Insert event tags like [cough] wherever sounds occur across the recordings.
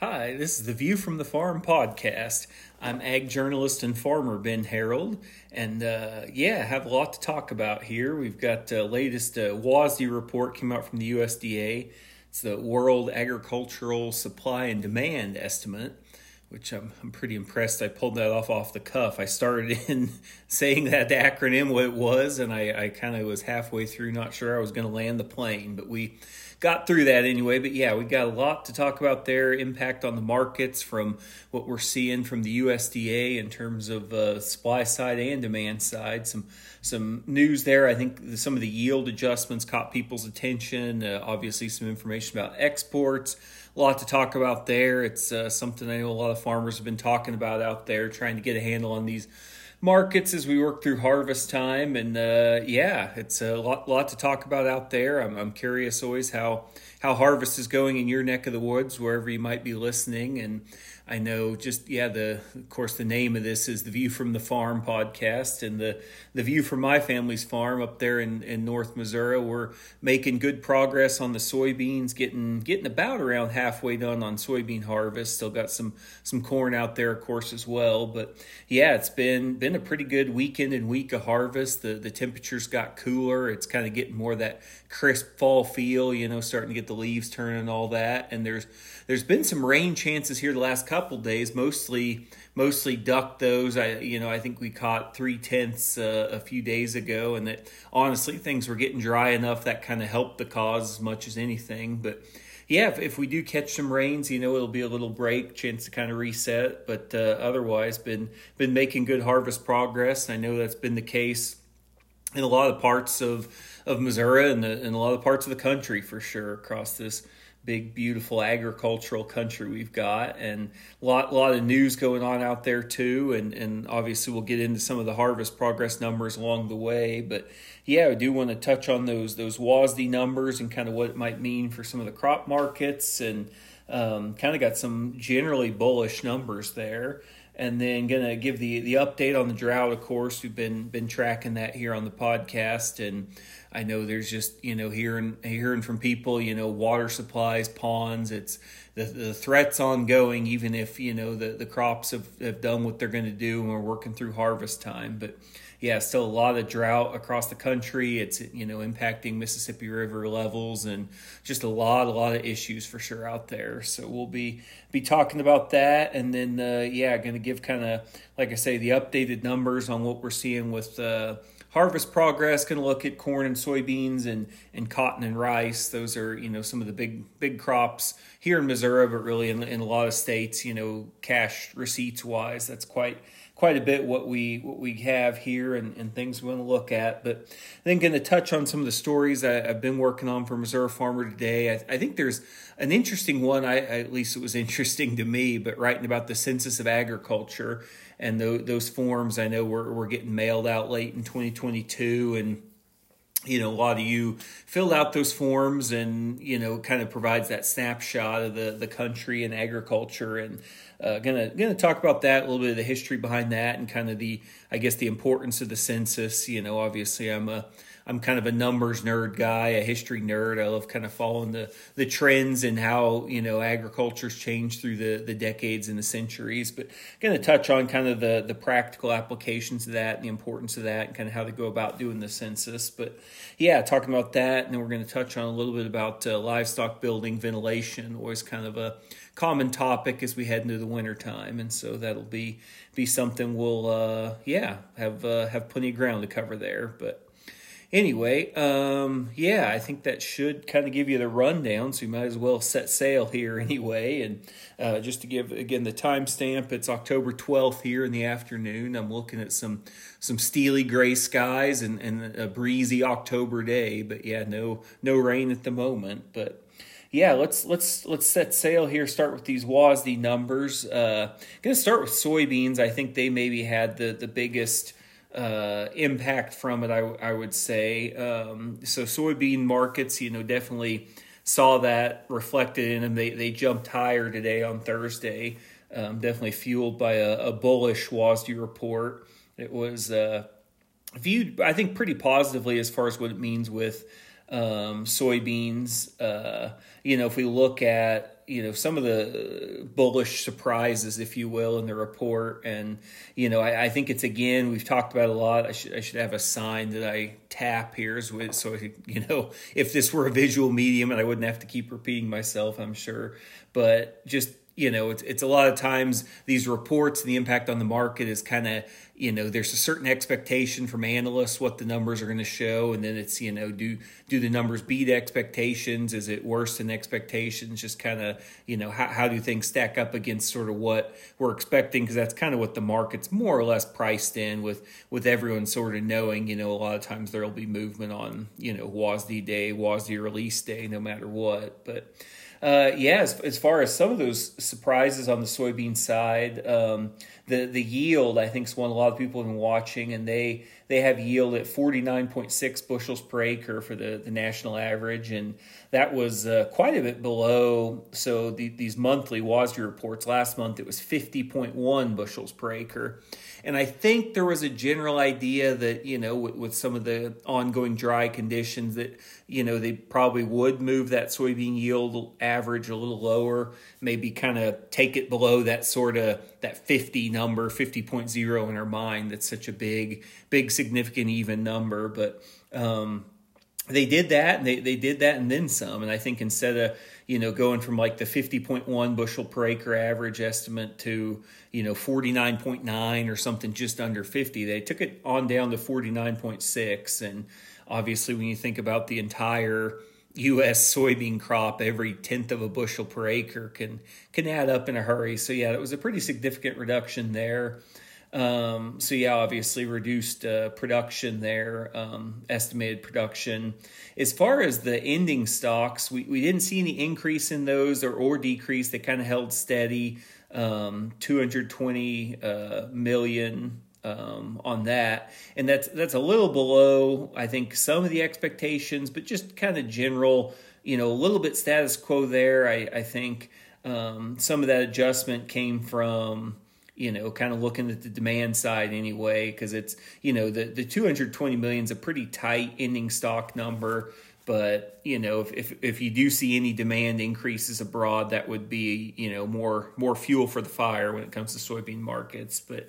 Hi, this is the View from the Farm podcast. I'm ag journalist and farmer Ben Harold, and uh, yeah, have a lot to talk about here. We've got the uh, latest uh, report came out from the USDA. It's the World Agricultural Supply and Demand Estimate, which I'm, I'm pretty impressed. I pulled that off off the cuff. I started [laughs] in saying that the acronym what it was, and I, I kind of was halfway through, not sure I was going to land the plane, but we got through that anyway. But yeah, we got a lot to talk about there. Impact on the markets from what we're seeing from the USDA in terms of uh, supply side and demand side. Some some news there. I think some of the yield adjustments caught people's attention. Uh, obviously, some information about exports. A lot to talk about there. It's uh, something I know a lot of farmers have been talking about out there, trying to get a handle on these markets as we work through harvest time. And uh, yeah, it's a lot, lot to talk about out there. I'm, I'm curious always how how harvest is going in your neck of the woods, wherever you might be listening. And I know just yeah, the of course the name of this is the View from the Farm podcast, and the the view from my family's farm up there in, in North Missouri. We're making good progress on the soybeans, getting getting about around halfway done on soybean harvest. Still got some some corn out there, of course, as well. But yeah, it's been been a pretty good weekend and week of harvest. The the temperatures got cooler. It's kind of getting more that crisp fall feel. You know, starting to get the leaves turning and all that. And there's there's been some rain chances here the last couple days, mostly mostly ducked those. I you know I think we caught three tenths uh, a few days ago, and that honestly things were getting dry enough that kind of helped the cause as much as anything. But yeah, if, if, we do catch some rains, you know it'll be a little break, chance to kind of reset. But uh, otherwise, been been making good harvest progress. I know that's been the case in a lot of parts of of Missouri and, the, and a lot of parts of the country for sure across this big, beautiful agricultural country we've got, and a lot, lot of news going on out there too. And, and obviously, we'll get into some of the harvest progress numbers along the way. But yeah, I do want to touch on those those WASDE numbers and kind of what it might mean for some of the crop markets, and um, kind of got some generally bullish numbers there and then gonna give the the update on the drought. Of course, we've been been tracking that here on the podcast, and I know there's just you know hearing hearing from people, you know, water supplies, ponds. It's the the threats ongoing, even if you know the the crops have have done what they're going to do, and we're working through harvest time, but yeah, still a lot of drought across the country. It's you know impacting Mississippi River levels and just a lot, a lot of issues for sure out there. So we'll be be talking about that, and then uh, yeah, going to give kind of like I say the updated numbers on what we're seeing with. Uh, harvest progress can look at corn and soybeans and and cotton and rice those are you know some of the big big crops here in missouri but really in, in a lot of states you know cash receipts wise that's quite quite a bit what we what we have here and, and things we want to look at. But then going to touch on some of the stories I, have been working on for Missouri Farmer today. I, I think there's an interesting one. I, at least it was [laughs] interesting to me, but writing about the census of agriculture and those forms. I know we're we're getting mailed out late in 2022 and you know a lot of you filled out those forms and you know kind of provides that snapshot of the the country and agriculture and uh, gonna gonna talk about that a little bit of the history behind that and kind of the I guess the importance of the census. You know, obviously I'm a I'm kind of a numbers nerd guy, a history nerd. I love kind of following the the trends and how you know agriculture's changed through the the decades and the centuries. But going to touch on kind of the the practical applications of that and the importance of that and kind of how to go about doing the census. But yeah, talking about that, and then we're going to touch on a little bit about uh, livestock building, ventilation, always kind of a common topic as we head into the winter time, and so that'll be be something we'll uh, yeah have uh, have plenty of ground to cover there. But anyway, um, yeah, I think that should kind of give you the rundown. So you might as well set sail here [laughs] anyway. And uh, just to give again the timestamp, it's October twelfth here in the afternoon. I'm looking at some some steely gray skies and, and a breezy October day. But yeah, no no rain at the moment, but yeah, let's let's let's set sail here. Start with these WASDE numbers. Uh, to start with soybeans. I think they maybe had the the biggest uh, impact from it. I I would say. Um, so soybean markets, you know, definitely saw that reflected in them. They they jumped higher today on Thursday. Um, definitely fueled by a, a, bullish WASDE report. It was uh, viewed, I think, pretty positively as far as what it means with um, soybeans. Uh, you know, if we look at you know some of the bullish surprises, if you will, in the report. And you know, I, I think it's again we've talked about a lot. I should I should have a sign that I tap here so, you know if this were a visual medium and I wouldn't have to keep repeating myself. I'm sure, but just you know, it's it's a lot of times these reports, and the impact on the market is kind of you know there's a certain expectation from analysts what the numbers are going to show, and then it's you know do do the numbers beat expectations? Is it worse than expectations? Just kind of you know how how do things stack up against sort of what we're expecting? Because that's kind of what the market's more or less priced in with with everyone sort of knowing you know a lot of times there'll be movement on you know WASDE day, WASDE release day, no matter what, but. Uh, yeah, as, as, far as some of those surprises on the soybean side, um, the the yield I think is one a lot of people have been watching, and they they have yield at 49.6 bushels per acre for the, the national average, and that was uh, quite a bit below. So the, these monthly WASDE reports last month it was 50.1 bushels per acre, and I think there was a general idea that you know with, with some of the ongoing dry conditions that you know they probably would move that soybean yield average a little lower, maybe kind of take it below that sort of that 50 number, 50.0 in our mind. That's such a big big significant even number, but um, they did that and they, they did that and then some. And I think instead of, you know, going from like the 50.1 bushel per acre average estimate to, you know, 49.9 or something just under 50, they took it on down to 49.6. And obviously, when you think about the entire U.S. soybean crop, every tenth of a bushel per acre can can add up in a hurry. So yeah, it was a pretty significant reduction there. Um, so yeah, obviously reduced uh, production there, um, estimated production. As far as the ending stocks, we, we didn't see any increase in those or, or decrease. They kind of held steady, um, 220 uh, million um, on that, and that's that's a little below I think some of the expectations, but just kind of general, you know, a little bit status quo there. I, I think um, some of that adjustment came from you know, kind of looking at the demand side anyway, because it's, you know, the, the 220 million is a pretty tight ending stock number. But, you know, if, if, if you do see any demand increases abroad, that would be, you know, more, more fuel for the fire when it comes to soybean markets. But,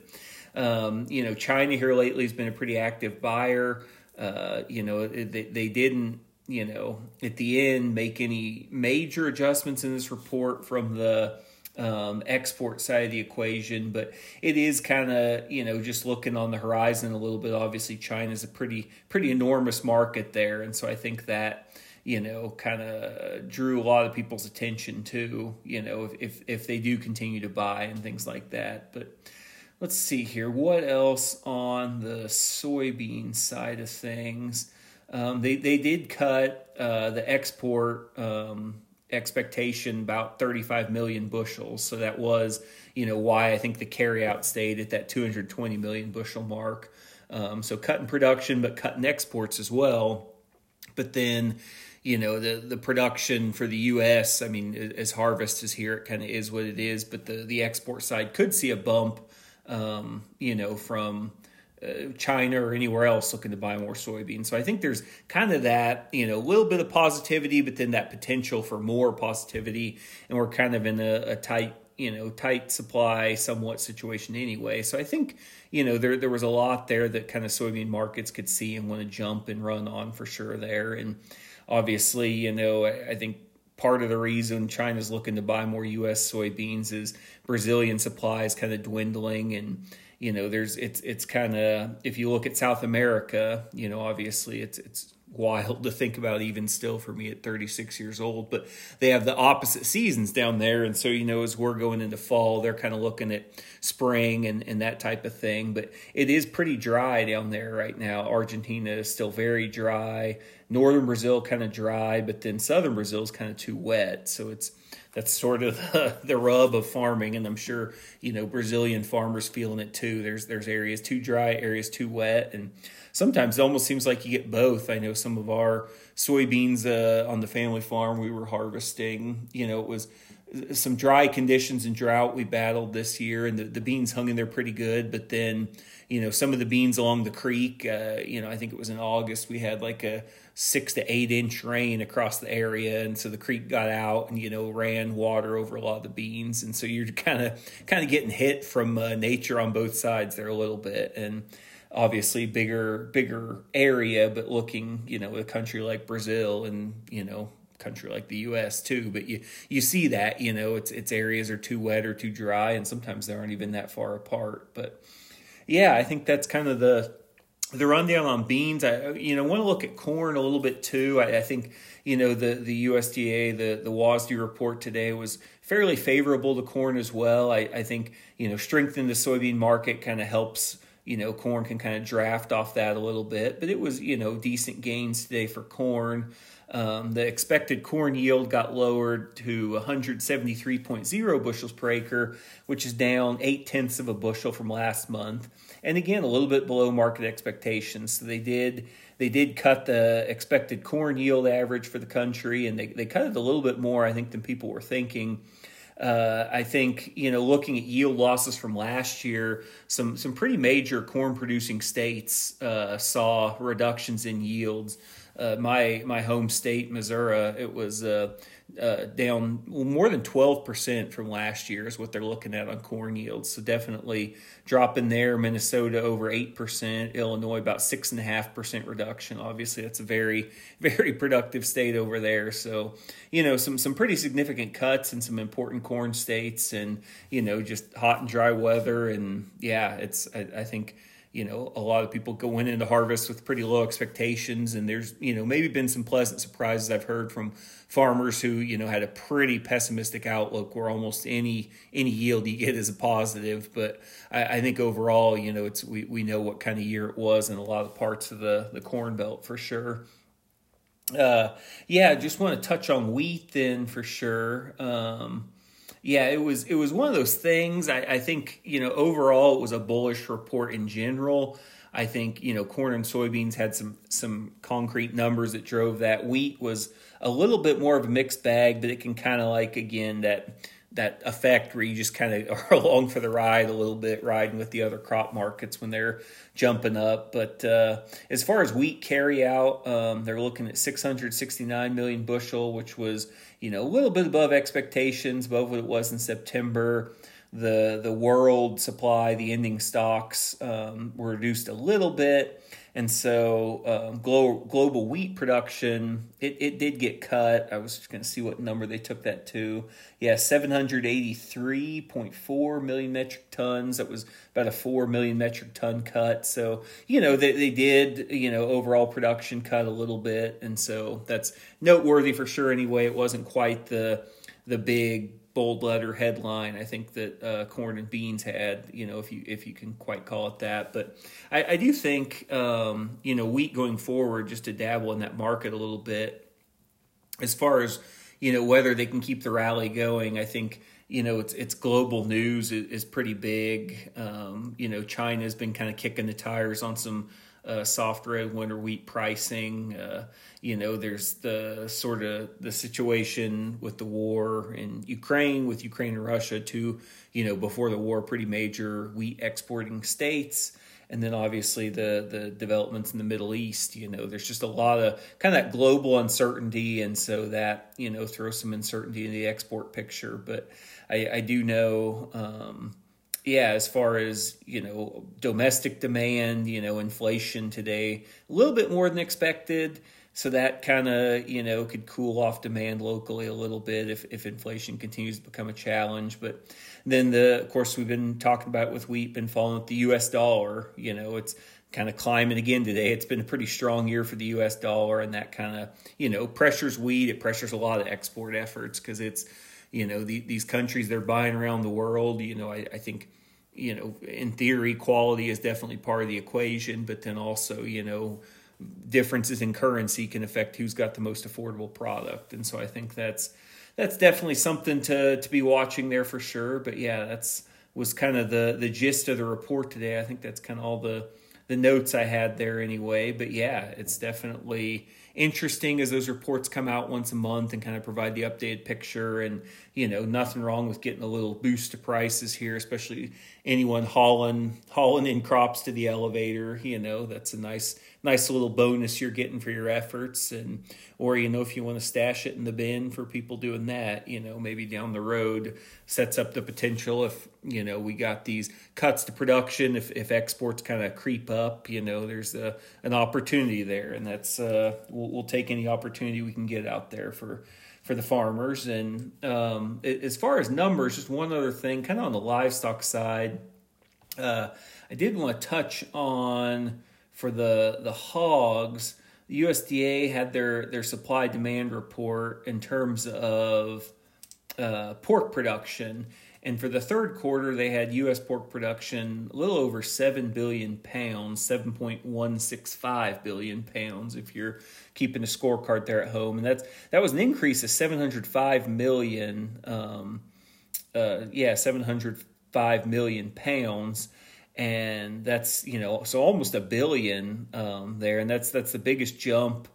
um, you know, China here lately has been a pretty active buyer. Uh, you know, they, they didn't, you know, at the end make any major adjustments in this report from the, um, export side of the equation, but it is kind of you know just looking on the horizon a little bit. Obviously, China is a pretty pretty enormous market there, and so I think that you know kind of drew a lot of people's attention too. You know, if, if if they do continue to buy and things like that, but. Let's see here. What else on the soybean side of things? Um, they they did cut uh, the export um, expectation about 35 million bushels. So that was, you know, why I think the carryout stayed at that 220 million bushel mark. Um, so cutting production, but cutting exports as well. But then, you know, the the production for the U.S. I mean, as harvest is here, it kind of is what it is. But the the export side could see a bump, um, you know, from Uh, China or anywhere else looking to buy more soybeans. So I think there's kind of that, you know, a little bit of positivity, but then that potential for more positivity. And we're kind of in a, a tight, you know, tight supply somewhat situation anyway. So I think, you know, there there was a lot there that kind of soybean markets could see and want to jump and run on for sure there. And obviously, you know, I, I think part of the reason China's looking to buy more U.S. soybeans is Brazilian supply is kind of dwindling and you know there's it's it's kind of if you look at South America you know obviously it's it's wild [laughs] to think about even still for me at 36 years old but they have the opposite seasons down there. And so you know as we're going into fall they're kind of looking at spring and, and that type of thing. But it is pretty dry down there right now. Argentina is still very dry. Northern brazil kind of dry but then southern brazil is kind of too wet. So it's that's sort of the, [laughs] the rub of farming, and I'm sure you know Brazilian farmers feeling it too. There's there's areas too dry, areas too wet, and sometimes it almost seems like you get both. I know some of our soybeans uh, on the family farm we were harvesting. You know, it was some dry conditions and drought we battled this year, and the, the beans hung in there pretty good. But then, you know, some of the beans along the creek, uh, you know, I think it was in August, we had like a six to eight inch rain across the area, and so the creek got out and you know ran water over a lot of the beans, and so you're kind of kind of getting hit from uh, nature on both sides there a little bit, and obviously bigger bigger area, but looking you know a country like Brazil and you know country like the U.S. too. But you you see that you know it's it's areas are too wet or too dry, and sometimes they aren't even that far apart. But yeah, I think that's kind of the the rundown on beans. I you know want to look at corn a little bit too. I, I think you know the the USDA the the WASDE report today was fairly favorable to corn as well. I, I think you know strengthen the soybean market kind of helps you know, corn can kind of draft off that a little bit, but it was, you know, decent gains today for corn. Um, the expected corn yield got lowered to 173.0 bushels per acre, which is down eight tenths of a bushel from last month, and again a little bit below market expectations. So they did they did cut the expected corn yield average for the country, and they they cut it a little bit more, I think, than people were thinking. Uh, I think you know, looking at yield losses from last year, some some pretty major corn producing states uh, saw reductions in yields. Uh, my my home state, Missouri, it was uh, uh, down more than 12% from last year is what they're looking at on corn yields. So definitely dropping there. Minnesota over 8%, Illinois about 6.5% reduction. Obviously, that's a very, [laughs] very productive state over there. So, you know, some, some pretty significant cuts in some important corn states and, you know, just hot and dry weather. And yeah, it's, I, I think – you know, a lot of people go into harvest with pretty low expectations, and there's, you know, maybe been some pleasant surprises I've heard from farmers who, you know, had a pretty pessimistic outlook where almost any any yield you get is a positive. But I, I think overall, you know, it's we, we know what kind of year it was in a lot of parts of the the corn belt for sure. Uh, yeah, just want to touch on wheat then for sure. Um, yeah, it was it was one of those things. I, I think you know overall it was a bullish report in general. I think you know corn and soybeans had some some concrete numbers that drove that. Wheat was a little bit more of a mixed bag, but it can kind of like again that that effect where you just kind of [laughs] are along for the ride a little bit, riding with the other crop markets when they're jumping up. But uh, as far as wheat carry out, um, they're looking at 669 million bushel, which was you know a little bit above expectations, above what it was in September. The the world supply, the ending stocks um, were reduced a little bit. And so um, global, global wheat production, it, it did get cut. I was just going to see what number they took that to. Yeah, 783.4 million metric tons. That was about a 4 million metric ton cut. So, you know, they, they did, you know, overall production cut a little bit. And so that's noteworthy for sure anyway. It wasn't quite the the big bold letter headline. I think that uh, corn and beans had, you know, if you if you can quite call it that. But I, I do think, um, you know, wheat going forward, just to dabble in that market a little bit, as far as you know whether they can keep the rally going. I think you know it's it's global news is, pretty big. Um, you know, China's been kind of kicking the tires on some uh, soft red winter wheat pricing. Uh, you know, there's the sort of the situation with the war in Ukraine, with Ukraine and Russia, two, you know, before the war, pretty major wheat exporting states. And then obviously the the developments in the Middle East, you know, there's just a lot of kind of that global uncertainty, and so that you know throws some uncertainty in the export picture. But I, I do know, um, yeah, as far as you know, domestic demand, you know, inflation today a little bit more than expected. So that kind of you know could cool off demand locally a little bit if if inflation continues to become a challenge. But then the of course we've been talking about with wheat been falling with the U.S. dollar. You know, it's kind of climbing again today. It's been a pretty strong year for the U.S. dollar, and that kind of you know pressures wheat. It pressures a lot of export efforts because it's you know the, these countries they're buying around the world. You know, I, I think you know in theory quality is definitely part of the equation, but then also you know differences in currency can affect who's got the most affordable product, and so I think that's that's definitely something to to be watching there for sure. But yeah, that's was kind of the the gist of the report today. I think that's kind of all the the notes I had there anyway. But yeah, it's definitely interesting as those reports come out once a month and kind of provide the updated picture. And you know, nothing wrong with getting a little boost to prices here, especially anyone hauling hauling in crops to the elevator. You know, that's a nice nice little bonus you're getting for your efforts. And or you know, if you want to stash it in the bin for people doing that, you know, maybe down the road sets up the potential if you know we got these cuts to production if if exports kind of creep up. You know, there's a an opportunity there, and that's uh, we'll, we'll take any opportunity we can get out there for for the farmers. And um, as far as numbers, just one other thing, kind of on the livestock side, uh, I did want to touch on for the the hogs. The USDA had their their supply demand report in terms of uh, pork production. And for the third quarter, they had U.S. pork production a little over 7 billion pounds, 7.165 billion pounds, if you're keeping a scorecard there at home, and that's that was an increase of 705 million. Um, uh, yeah, 705 million pounds, and that's you know so almost a billion um, there, and that's that's the biggest jump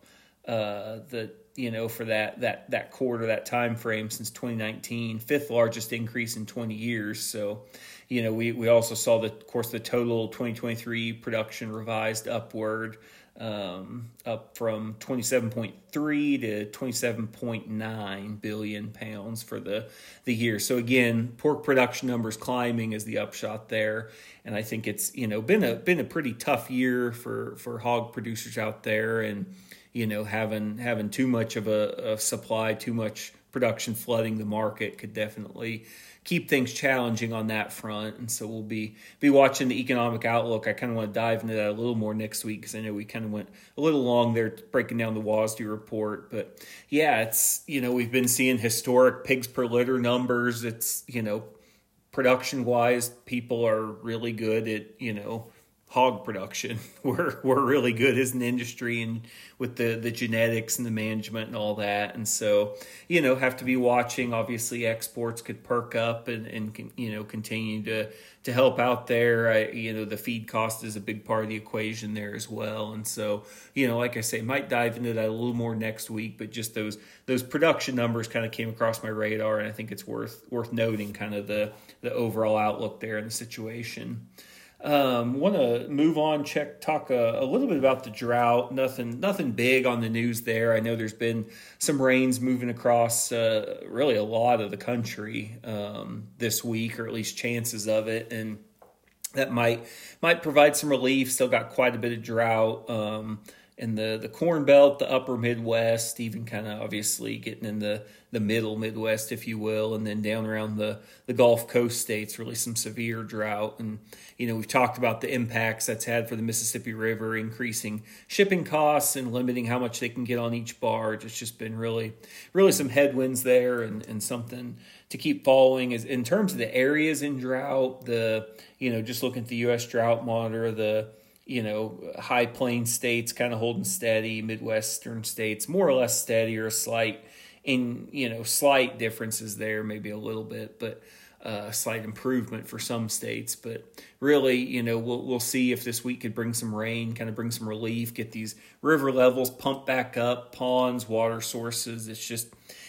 uh, that you know for that that that quarter that time frame since 2019 fifth largest increase in 20 years. So you know we we also saw the of course the total 2023 production revised upward um, up from 27.3 to 27.9 billion pounds for the the year. So again, pork production numbers climbing is the upshot there, and I think it's you know been a been a pretty tough year for for hog producers out there, and you know having having too much of a, a supply, too much production flooding the market could definitely keep things challenging on that front. And so we'll be be watching the economic outlook. I kind of want to dive into that a little more next week because I know we kind of went a little long there breaking down the WASDE report. But yeah, it's you know we've been seeing historic pigs per litter numbers. It's you know production wise, people are really good at you know hog production. [laughs] We're we're really good as an industry and with the the genetics and the management and all that. And so, you know, have to be watching. Obviously, exports could perk up and and you know continue to to help out there. I, you know, the feed cost is a big part of the equation there as well. And so, you know, like I say, might dive into that a little more next week. But just those those production numbers kind of came across my radar, and I think it's worth worth noting kind of the the overall outlook there in the situation. Um, Want to move on, check, talk a, a, little bit about the drought. Nothing, nothing big on the news there. I know there's been some rains moving across uh, really a lot of the country um, this week, or at least chances of it, and that might might provide some relief. Still got quite a bit of drought. Um, in the the Corn Belt, the Upper Midwest, even kind of obviously getting in the the Middle Midwest, if you will, and then down around the the Gulf Coast states, really some severe drought. And you know we've talked about the impacts that's had for the Mississippi River, increasing shipping costs and limiting how much they can get on each barge. It's just been really really some headwinds there, and and something to keep following. Is in terms of the areas in drought, the you know just looking at the U.S. Drought Monitor, the you know, high plain states kind of holding steady, Midwestern states more or less steady or slight in, you know, slight differences there, maybe a little bit, but uh, slight improvement for some states. But really, you know, we'll, we'll see if this week could bring some rain, kind of bring some relief, get these river levels pumped back up, ponds, water sources. It's just,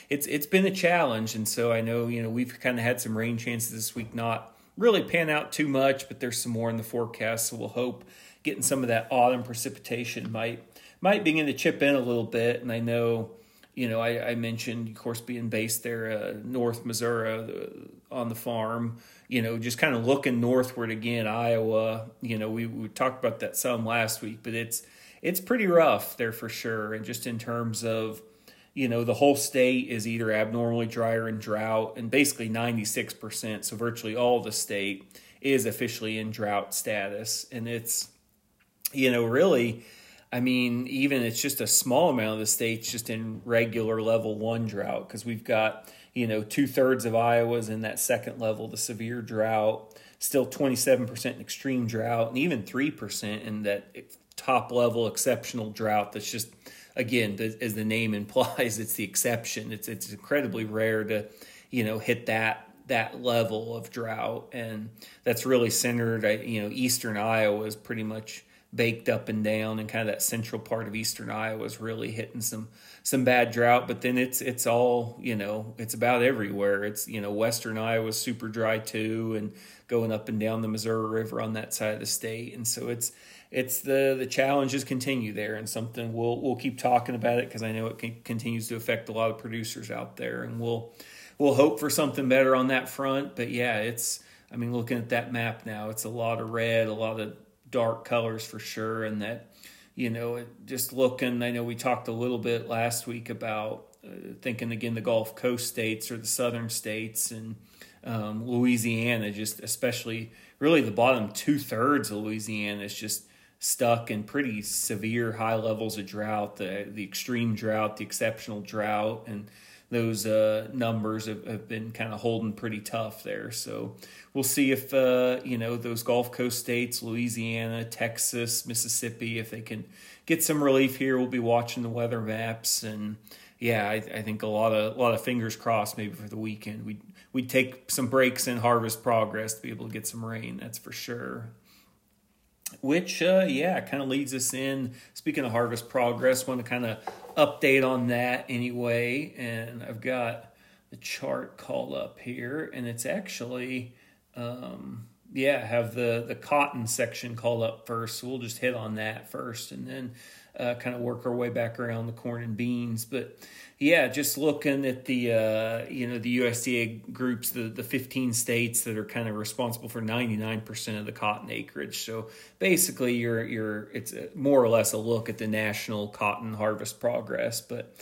it's, it's been a challenge. And so I know, you know, we've kind of had some rain chances this week, not really pan out too much, but there's some more in the forecast. So we'll hope getting some of that autumn precipitation might might begin to chip in a little bit. And I know, you know, I, I mentioned, of course, being based there, uh, North Missouri, uh, on the farm. You know, just kind of looking northward again, Iowa. You know, we we talked about that some last week, but it's it's pretty rough there for sure. And just in terms of you know, the whole state is either abnormally dry or in drought, and basically 96%, so virtually all the state is officially in drought status. And it's, you know, really, I mean, even it's just a small amount of the states just in regular level one drought because we've got, you know, two thirds of Iowa's in that second level, the severe drought, still 27% in extreme drought, and even 3% in that top level exceptional drought that's just, again, as the name [laughs] implies, it's the exception. It's, it's incredibly rare to, you know, hit that that level of drought and that's really centered you know eastern iowa is pretty much baked up and down, and kind of that central part of eastern Iowa is really hitting some some bad drought. But then it's it's all you know, it's about everywhere. It's you know, western Iowa is super dry too, and going up and down the Missouri River on that side of the state, and so it's it's the the challenges continue there, and something we'll we'll keep talking about it because I know it continues to affect a lot of producers out there, and we'll we'll hope for something better on that front. But yeah, it's I mean, looking at that map now, it's a lot of red, a lot of dark colors for sure, and that you know, just looking. I know we talked a little bit last week about uh, thinking again the Gulf Coast states or the southern states and um, Louisiana, just especially really the bottom two thirds of Louisiana is just stuck in pretty severe high levels of drought, the the extreme drought, the exceptional drought, and those uh, numbers have, have, been kind of holding pretty tough there. So we'll see if uh, you know those Gulf Coast states, Louisiana, Texas, Mississippi, if they can get some relief here. We'll be watching the weather maps, and yeah, I, I think a lot of a lot of fingers crossed maybe for the weekend. We we take some breaks in harvest progress to be able to get some rain. That's for sure which uh, yeah kind of leads us in speaking of harvest progress want to kind of update on that anyway and i've got the chart call up here and it's actually um, yeah have the the cotton section call up first so we'll just hit on that first and then uh, kind of work our way back around the corn and beans. But yeah, just looking at the uh, you know the USDA groups, the the 15 states that are kind of responsible for 99% of the cotton acreage. So basically, you're you're it's more or less a look at the national cotton harvest progress, but.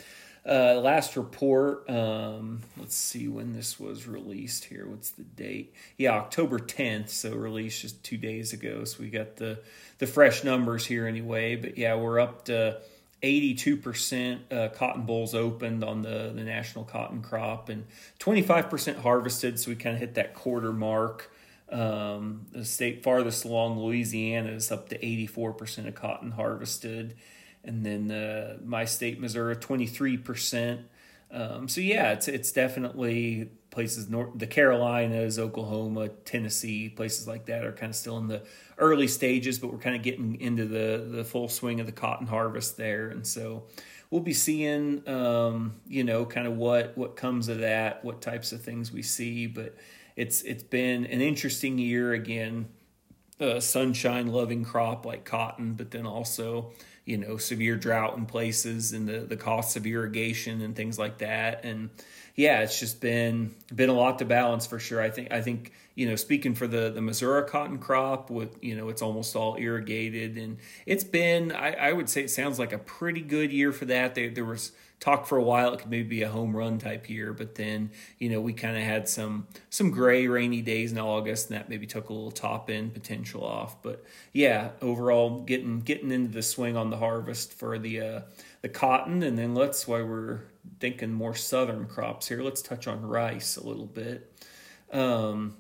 Uh, last report, um, let's see when this was released here. What's the date? Yeah, October 10th. So released just two days ago. So we got the the fresh numbers here anyway. But yeah, we're up to 82% uh, cotton bolls opened on the, the national cotton crop and 25% harvested. So we kind of hit that quarter mark. Um, the state farthest along, Louisiana, is up to 84% of cotton harvested. And then uh, my state, Missouri, 23%. Um, so yeah, it's it's definitely places north the Carolinas, Oklahoma, Tennessee, places like that are kind of still in the early stages, but we're kind of getting into the the full swing of the cotton harvest there, and so we'll be seeing um, you know kind of what what comes of that, what types of things we see, but it's it's been an interesting year again. A sunshine loving crop like cotton, but then also you know severe drought in places and the the costs of irrigation and things like that. And yeah it's just been been a lot to balance for sure i think i think you know speaking for the the missouri cotton crop with you know it's almost all irrigated and it's been i, I would say it sounds like a pretty good year for that there, there was talk for a while it could maybe be a home run type year, but then you know we kind of had some some gray rainy days in August, and that maybe took a little top end potential off. But yeah, overall getting getting into the swing on the harvest for the uh, the cotton, and then let's why we're thinking more southern crops here. Let's touch on rice a little bit. Um,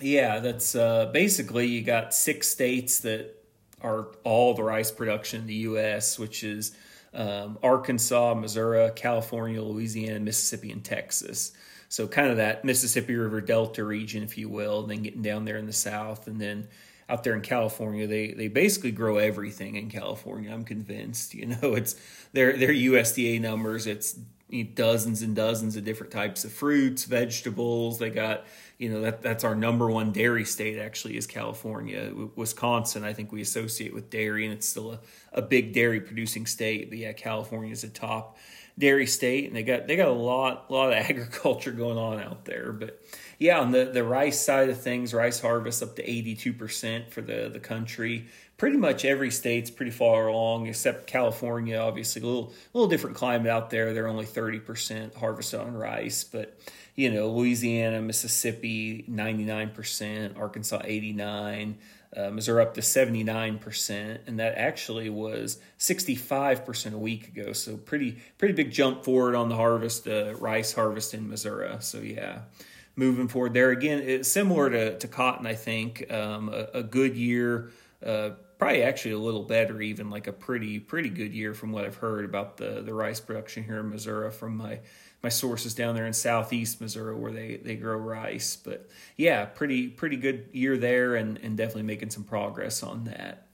yeah, that's uh, basically you got six states that are all the rice production in the U.S., which is um, Arkansas, Missouri, California, Louisiana, Mississippi, and Texas. So kind of that Mississippi River Delta region, if you will, then getting down there in the south, and then out there in California, they they basically grow everything in California. I'm convinced. [laughs] You know, it's their their USDA numbers. It's dozens and dozens of different types of fruits, vegetables. They got you know that that's our number one dairy state actually is California. Wisconsin, I think we associate with dairy, and it's still a, a big dairy producing state. But yeah, California is a top dairy state, and they got they got a lot lot of [laughs] agriculture going on out there. But yeah, on the the rice side of things, rice harvest up to eighty two percent for the the country. Pretty much every state's pretty far along, except California. Obviously, a little a little different climate out there. They're only thirty percent harvested on rice, but you know, Louisiana, Mississippi, 99%, Arkansas, 89, uh, Missouri up to 79%, and that actually was 65% a week ago. So pretty pretty big jump forward on the harvest, uh, rice harvest in Missouri. So yeah, moving forward there again, it's similar to, to cotton, I think. Um, a, a, good year, uh, probably actually a little better, even like a pretty pretty good year from what I've heard about the the rice production here in Missouri from my my sources down there in southeast Missouri where they, they grow rice. But yeah, pretty pretty good year there and, and definitely making some progress on that.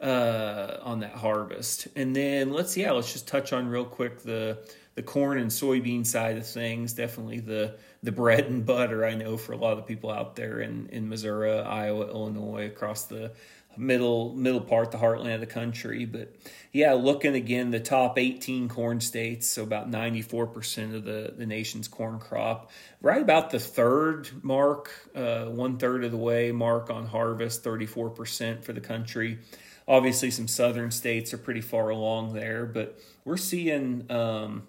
uh, on that harvest. And then let's yeah, let's just touch on real quick the the corn and soybean side of things. Definitely the the bread and butter I know for a lot of people out there in in Missouri, Iowa, Illinois, across the middle middle part, the heartland of the country. But yeah, looking again, the top 18 corn states, so about 94% of the, the nation's corn crop, right about the third mark, uh, one third of the way mark on harvest, 34% for the country. Obviously, some southern states are pretty far along there, but we're seeing um,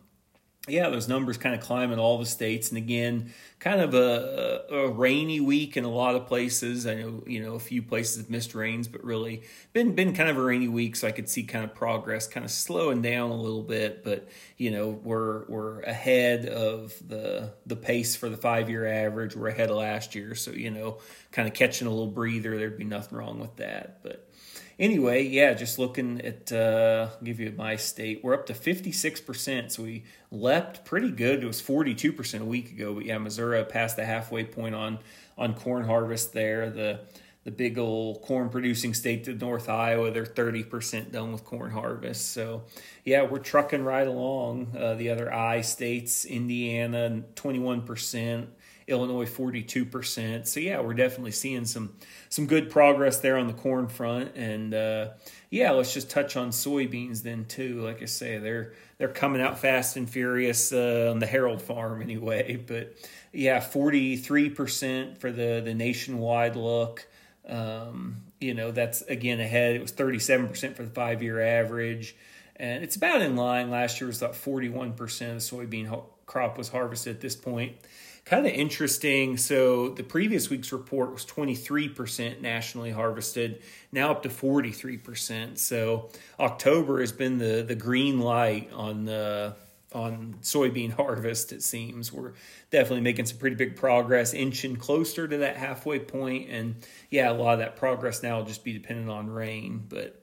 yeah, those numbers kind of climb in all the states. And again, kind of a, a, rainy week in a lot of places. I know, you know, a few places have missed rains, but really been, been kind of a rainy week. So I could see kind of progress kind of slowing down a little bit, but you know, we're, we're ahead of the, the pace for the five year average. We're ahead of last year. So, you know, kind of catching a little breather, there'd be nothing wrong with that. But, anyway, yeah, just looking at, uh, give you my state. We're up to 56%. So we leapt pretty good. It was 42% a week ago. But yeah, Missouri passed the halfway point on, on corn harvest there. The, the big old corn producing state to North Iowa, they're 30% done with corn harvest. So, yeah, we're trucking right along. Uh, the other I states, Indiana, 21%. Illinois 42%. So yeah, we're definitely seeing some some good progress there on the corn front and uh, yeah, let's just touch on soybeans then too. Like I say, they're they're coming out fast and furious uh, on the Harold farm [laughs] anyway, but yeah, 43% for the the nationwide look. Um, you know, that's again ahead. It was 37% for the 5-year average and it's about in line. Last year was about 41% of the soybean crop was harvested at this point kind of interesting. So the previous week's report was 23% nationally harvested, now up to 43%. So October has been the the green light on the on soybean [laughs] harvest it seems we're definitely making some pretty big progress inching closer to that halfway point and yeah a lot of that progress now will just be dependent on rain but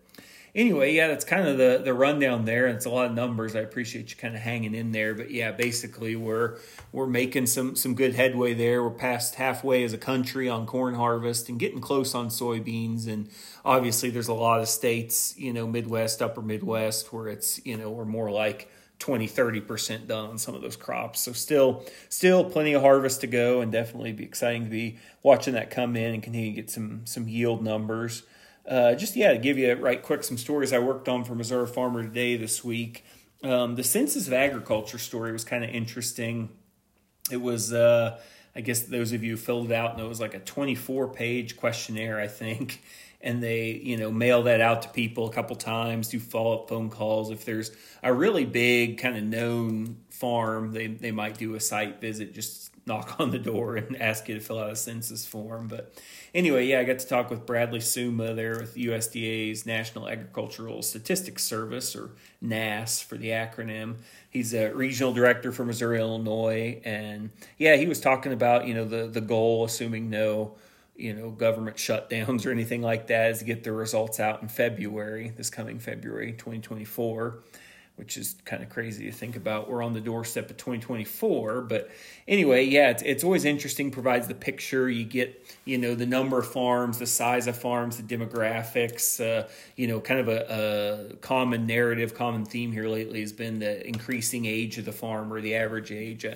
anyway, yeah, that's kind of the the rundown there. It's a lot of numbers. I appreciate you kind of hanging in there, but yeah, basically we're we're making some some good headway there. We're past halfway as a country on corn harvest and getting close on soybeans. And obviously, there's a lot of states, you know, Midwest, Upper Midwest, where it's you know we're more like 20 30% done on some of those crops so still still plenty of harvest to go and definitely be exciting to be watching that come in and continue to get some some yield numbers uh, just yeah, to give you right quick some stories I worked on for Missouri Farmer Today this week. Um, the Census of Agriculture story was kind of interesting. It was, uh, I guess, those of you filled it out, and it was like a 24 page questionnaire, I think. [laughs] And they, you know, mail that out to people a couple times, do follow up phone calls. If there's a really big kind of known farm, they, they might do a site visit just knock on the door and [laughs] ask you to fill out a census form. But anyway, yeah, I got to talk with Bradley Suma there with USDA's National Agricultural Statistics Service, or NASS for the acronym. He's a regional director for Missouri, Illinois, and yeah, he was talking about you know the the goal, assuming no you know government [laughs] shutdowns or anything like that, is to get the results out in February, this coming February, 2024 which is kind of crazy to think about. We're on the doorstep of 2024, but anyway, yeah, it's, it's always interesting. Provides the picture. You get, you know, the number of farms, the size of farms, the demographics. Uh, you know, kind of a, a, common narrative, common theme here lately has been the increasing age of the farmer, the average age.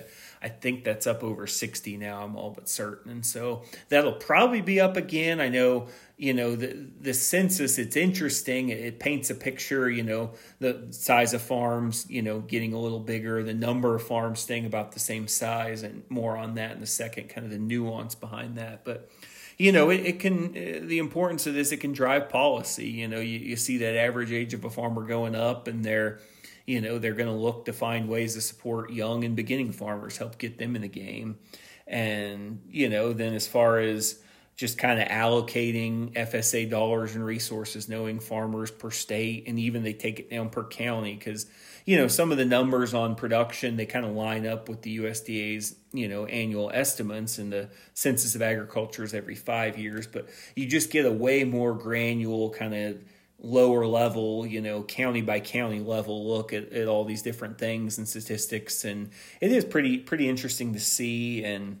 I think that's up over 60 now. I'm all but certain, and so that'll probably be up again. I know you know the the census it's interesting. It, paints a picture you know the size of farms you know getting a little bigger the number of farms staying about the same size and more on that in a second kind of the nuance behind that. But you know it, it can uh, the importance of this it can drive policy. You know you, you see that average age of a farmer going up and they're you know they're going to look to find ways to support young and beginning farmers help get them in the game. And you know then as far as just kind of allocating FSA dollars and resources, knowing farmers per state, and even they take it down per county because you know some of the numbers on production they kind of line up with the USDA's you know annual estimates, and the Census of Agriculture is every five years, but you just get a way more granular kind of lower level, you know, county by county level look at, at all these different things and statistics, and it is pretty pretty interesting to see and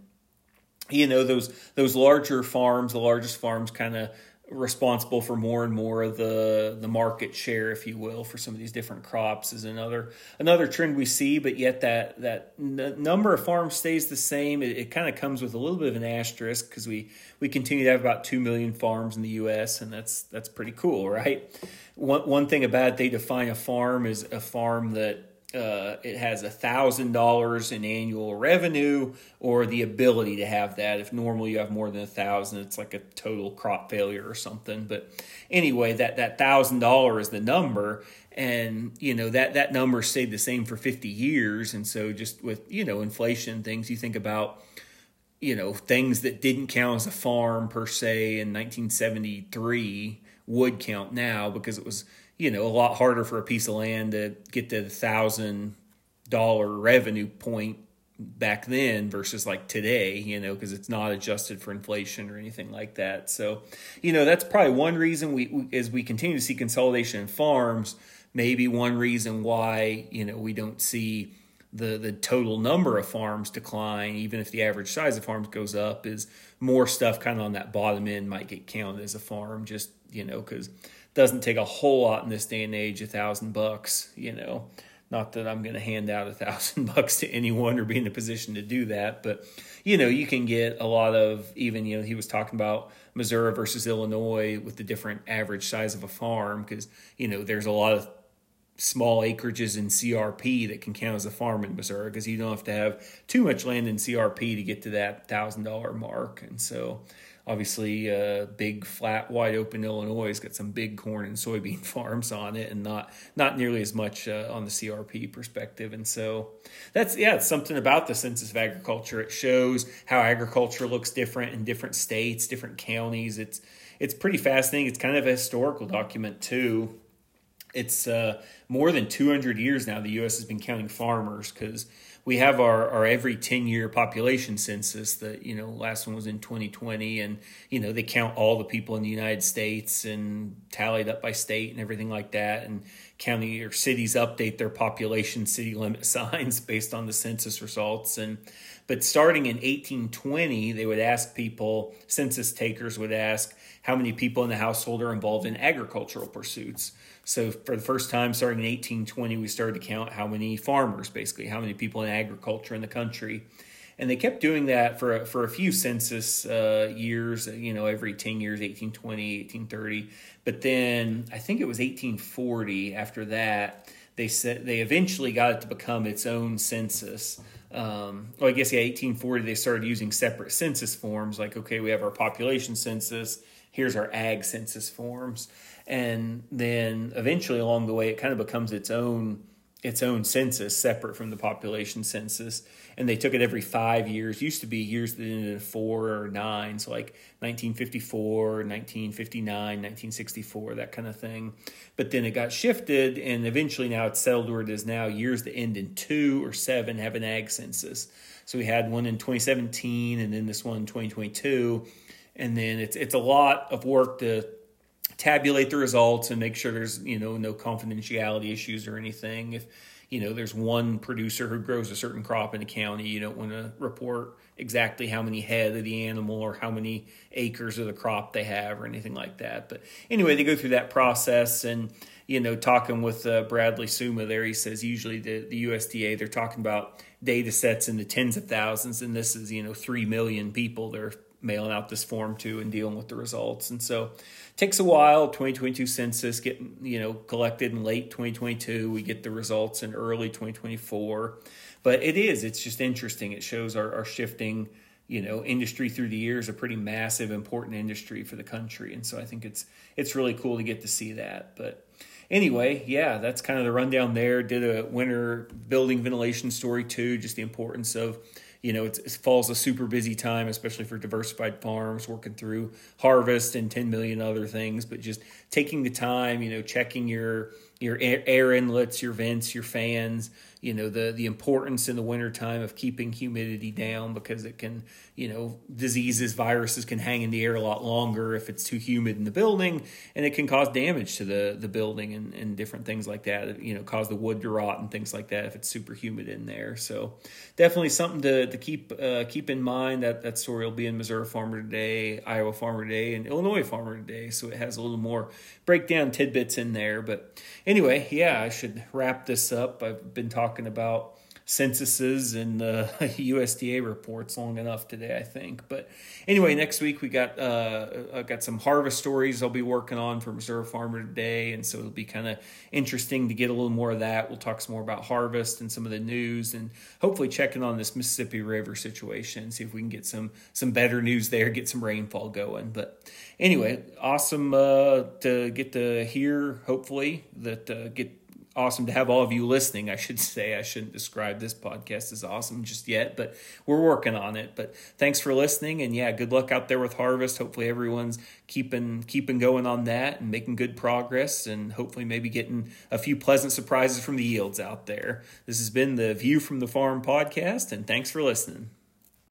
you know those those larger farms the largest farms kind of responsible for more and more of the the market share, if you will, for some of these different crops is another another trend we see. But yet that that n- number of farms stays the same. It, it kind of comes with a little bit of an asterisk because we we continue to have about two million farms in the U.S. and that's that's pretty cool, right? One one thing about it, they define a farm as a farm that uh, it has a thousand dollars in annual revenue or the ability to have that. If normally you have more than a thousand, it's like a total crop failure or something. But anyway, that that thousand dollar is the number, and you know that that number stayed the same for fifty years. And so just with you know inflation things, you think about you know things that didn't count as a farm per se in 1973 would count now because it was you know, a lot harder for a piece of land to get to the thousand dollar revenue point back then versus like today, you know, because it's not adjusted for inflation or anything like that. So, you know, that's probably one reason we, we, as we continue to see consolidation in farms, maybe one reason why, you know, we don't see the the total number of farms decline, even if the average size of farms goes up, is more stuff kind of on that bottom end might get counted as a farm, just you know, because doesn't take a whole lot in this day and age, a thousand bucks, you know. Not that I'm going to hand out a thousand [laughs] bucks to anyone or be in a position to do that, but you know, you can get a lot of even, you know, he was talking about Missouri versus Illinois with the different average size of a farm because, you know, there's a lot of small acreages in CRP that can count as a farm in Missouri because you don't have to have too much land in CRP to get to that thousand dollar mark. And so, obviously uh, big flat wide open illinois has got some big corn and soybean [laughs] farms on it and not not nearly as much uh, on the crp perspective. And so that's yeah it's something about the census of agriculture. It shows how agriculture looks different in different states different counties. It's it's pretty fascinating. It's kind of a historical document too. It's uh, more than 200 years now the us has been counting farmers because we have our, our every 10 year population census that you know last one was in 2020 and you know they count all the people in the united states and tallied up by state and everything like that and county or cities update their population city limit [laughs] signs based on the census results and but starting in 1820 they would ask people census takers would ask how many people in the household are involved in agricultural pursuits so for the first time, starting in 1820, we started to count how many farmers, basically, how many people in agriculture in the country. And they kept doing that for a, for a few census uh, years, you know, every 10 years, 1820, 1830. But then I think it was 1840 after that, they said they eventually got it to become its own census. Um, well, I guess, yeah, 1840, they started using separate census forms. Like, okay, we have our population census, here's our ag census forms and then eventually along the way it kind of becomes its own its own census separate from the population census. And they took it every five years. Used to be years that ended in four or nine. So like 1954 1959 1964 that kind of thing. But then it got shifted and eventually now it's settled where it is now. Years that end in two or seven have an ag census. So we had one in 2017 and then this one in 2022 and then it's it's a lot of work to tabulate the results and make sure there's you know no confidentiality issues or anything if you know there's one producer who grows a certain crop in a county you don't want to report exactly how many head of the animal or how many acres of the crop they have or anything like that but anyway they go through that process and you know talking with uh, bradley suma there he says usually the, the usda they're talking about data sets in the tens of thousands and this is you know 3 million people they're mailing out this form to and dealing with the results. And so takes a while. 2022 census getting you know collected in late 2022. We get the results in early 2024. But it is. It's just interesting. It shows our, our shifting you know industry through the years a pretty massive important industry for the country and so i think it's it's really cool to get to see that but anyway yeah that's kind of the rundown there did a winter building ventilation story too just the importance of you know, it fall's a super busy time, especially for diversified farms working through harvest and 10 million other things. But just taking the time, you know, checking your your air inlets, your vents, your fans, you know, the, the importance in the wintertime of keeping humidity down because it can, you know, diseases, viruses can hang in the air a lot longer if it's too humid in the building and it can cause damage to the, the building and, and different things like that, you know, cause the wood to rot and things like that if it's super humid in there. So definitely something to, to keep, uh, keep in mind that that story will be in Missouri Farmer Today, Iowa Farmer Today, and Illinois Farmer Today. So it has a little more breakdown tidbits in there, but anyway, yeah, I should wrap this up. I've been talking about censuses and uh, [laughs] USDA reports long enough today, I think. But anyway, next week we got uh, I got some harvest stories I'll be working on for Missouri Farmer today, and so it'll be kind of interesting to get a little more of that. We'll talk some more about harvest and some of the news, and hopefully checking on this Mississippi River situation, see if we can get some some better news there, get some rainfall going. But anyway, awesome uh, to get to hear. Hopefully that uh, get awesome to have all of you listening. I should say I shouldn't describe this podcast as awesome just yet, but we're working on it. But thanks for listening, and yeah, good luck out there with harvest. Hopefully everyone's keeping keeping going on that and making good progress, and hopefully maybe getting a few pleasant surprises from the yields out there. This has been the View from the Farm podcast, and thanks for listening.